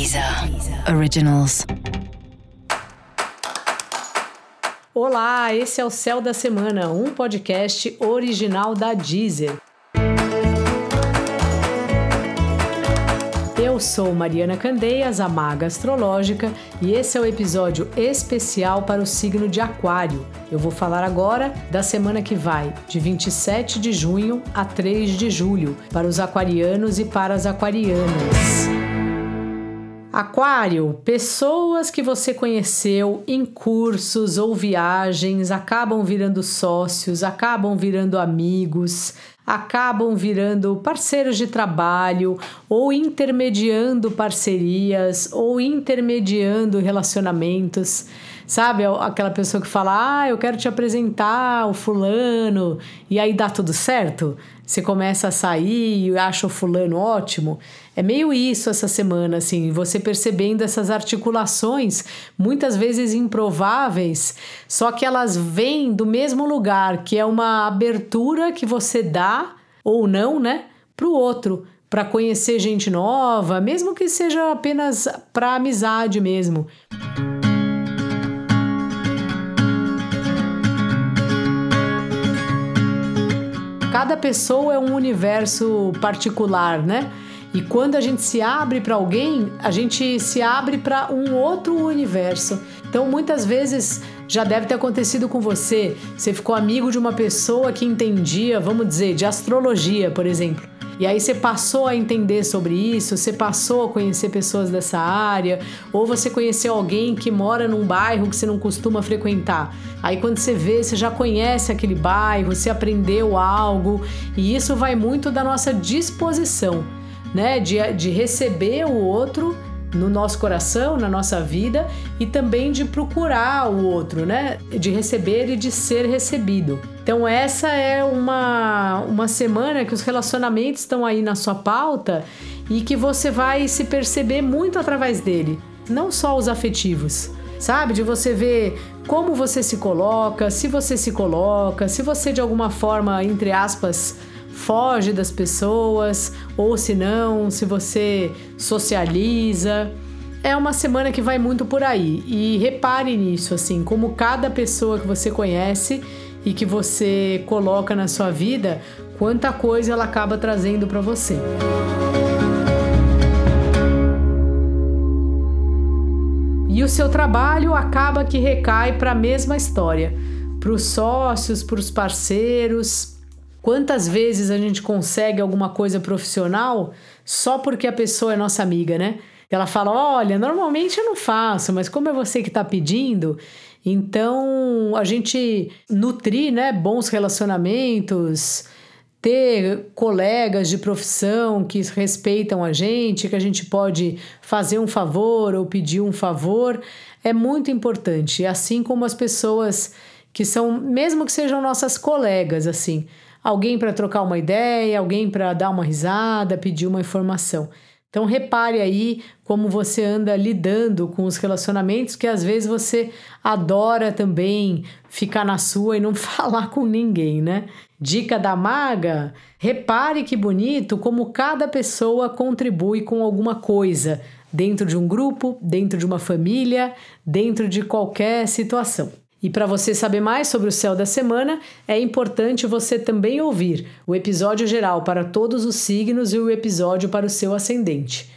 Deezer Originals. Olá, esse é o Céu da Semana, um podcast original da Deezer. Eu sou Mariana Candeias, a maga astrológica, e esse é o episódio especial para o signo de Aquário. Eu vou falar agora da semana que vai, de 27 de junho a 3 de julho, para os aquarianos e para as aquarianas. Aquário, pessoas que você conheceu em cursos ou viagens acabam virando sócios, acabam virando amigos, acabam virando parceiros de trabalho ou intermediando parcerias ou intermediando relacionamentos. Sabe, aquela pessoa que fala: "Ah, eu quero te apresentar o fulano", e aí dá tudo certo? Você começa a sair e acha o fulano ótimo. É meio isso essa semana, assim, você percebendo essas articulações, muitas vezes improváveis, só que elas vêm do mesmo lugar, que é uma abertura que você dá, ou não, né, para o outro, para conhecer gente nova, mesmo que seja apenas para amizade mesmo. Cada pessoa é um universo particular, né? E quando a gente se abre para alguém, a gente se abre para um outro universo. Então, muitas vezes já deve ter acontecido com você. Você ficou amigo de uma pessoa que entendia, vamos dizer, de astrologia, por exemplo. E aí você passou a entender sobre isso, você passou a conhecer pessoas dessa área, ou você conheceu alguém que mora num bairro que você não costuma frequentar. Aí quando você vê, você já conhece aquele bairro, você aprendeu algo, e isso vai muito da nossa disposição, né? De, de receber o outro no nosso coração, na nossa vida e também de procurar o outro, né? De receber e de ser recebido. Então essa é uma, uma semana que os relacionamentos estão aí na sua pauta e que você vai se perceber muito através dele, não só os afetivos. Sabe, de você ver como você se coloca, se você se coloca, se você de alguma forma, entre aspas, foge das pessoas, ou se não, se você socializa. É uma semana que vai muito por aí. E repare nisso, assim, como cada pessoa que você conhece e que você coloca na sua vida, quanta coisa ela acaba trazendo para você. E o seu trabalho acaba que recai para a mesma história, para os sócios, para os parceiros, Quantas vezes a gente consegue alguma coisa profissional só porque a pessoa é nossa amiga, né? Ela fala: Olha, normalmente eu não faço, mas como é você que está pedindo, então a gente nutrir né, bons relacionamentos, ter colegas de profissão que respeitam a gente, que a gente pode fazer um favor ou pedir um favor, é muito importante. Assim como as pessoas que são, mesmo que sejam nossas colegas, assim alguém para trocar uma ideia, alguém para dar uma risada, pedir uma informação. Então repare aí como você anda lidando com os relacionamentos que às vezes você adora também ficar na sua e não falar com ninguém, né? Dica da maga: repare que bonito como cada pessoa contribui com alguma coisa dentro de um grupo, dentro de uma família, dentro de qualquer situação. E para você saber mais sobre o céu da semana, é importante você também ouvir o episódio geral para todos os signos e o episódio para o seu ascendente.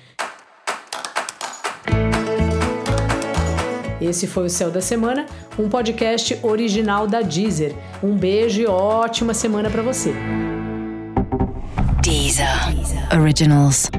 Esse foi o Céu da Semana, um podcast original da Deezer. Um beijo e ótima semana para você. Deezer. Originals.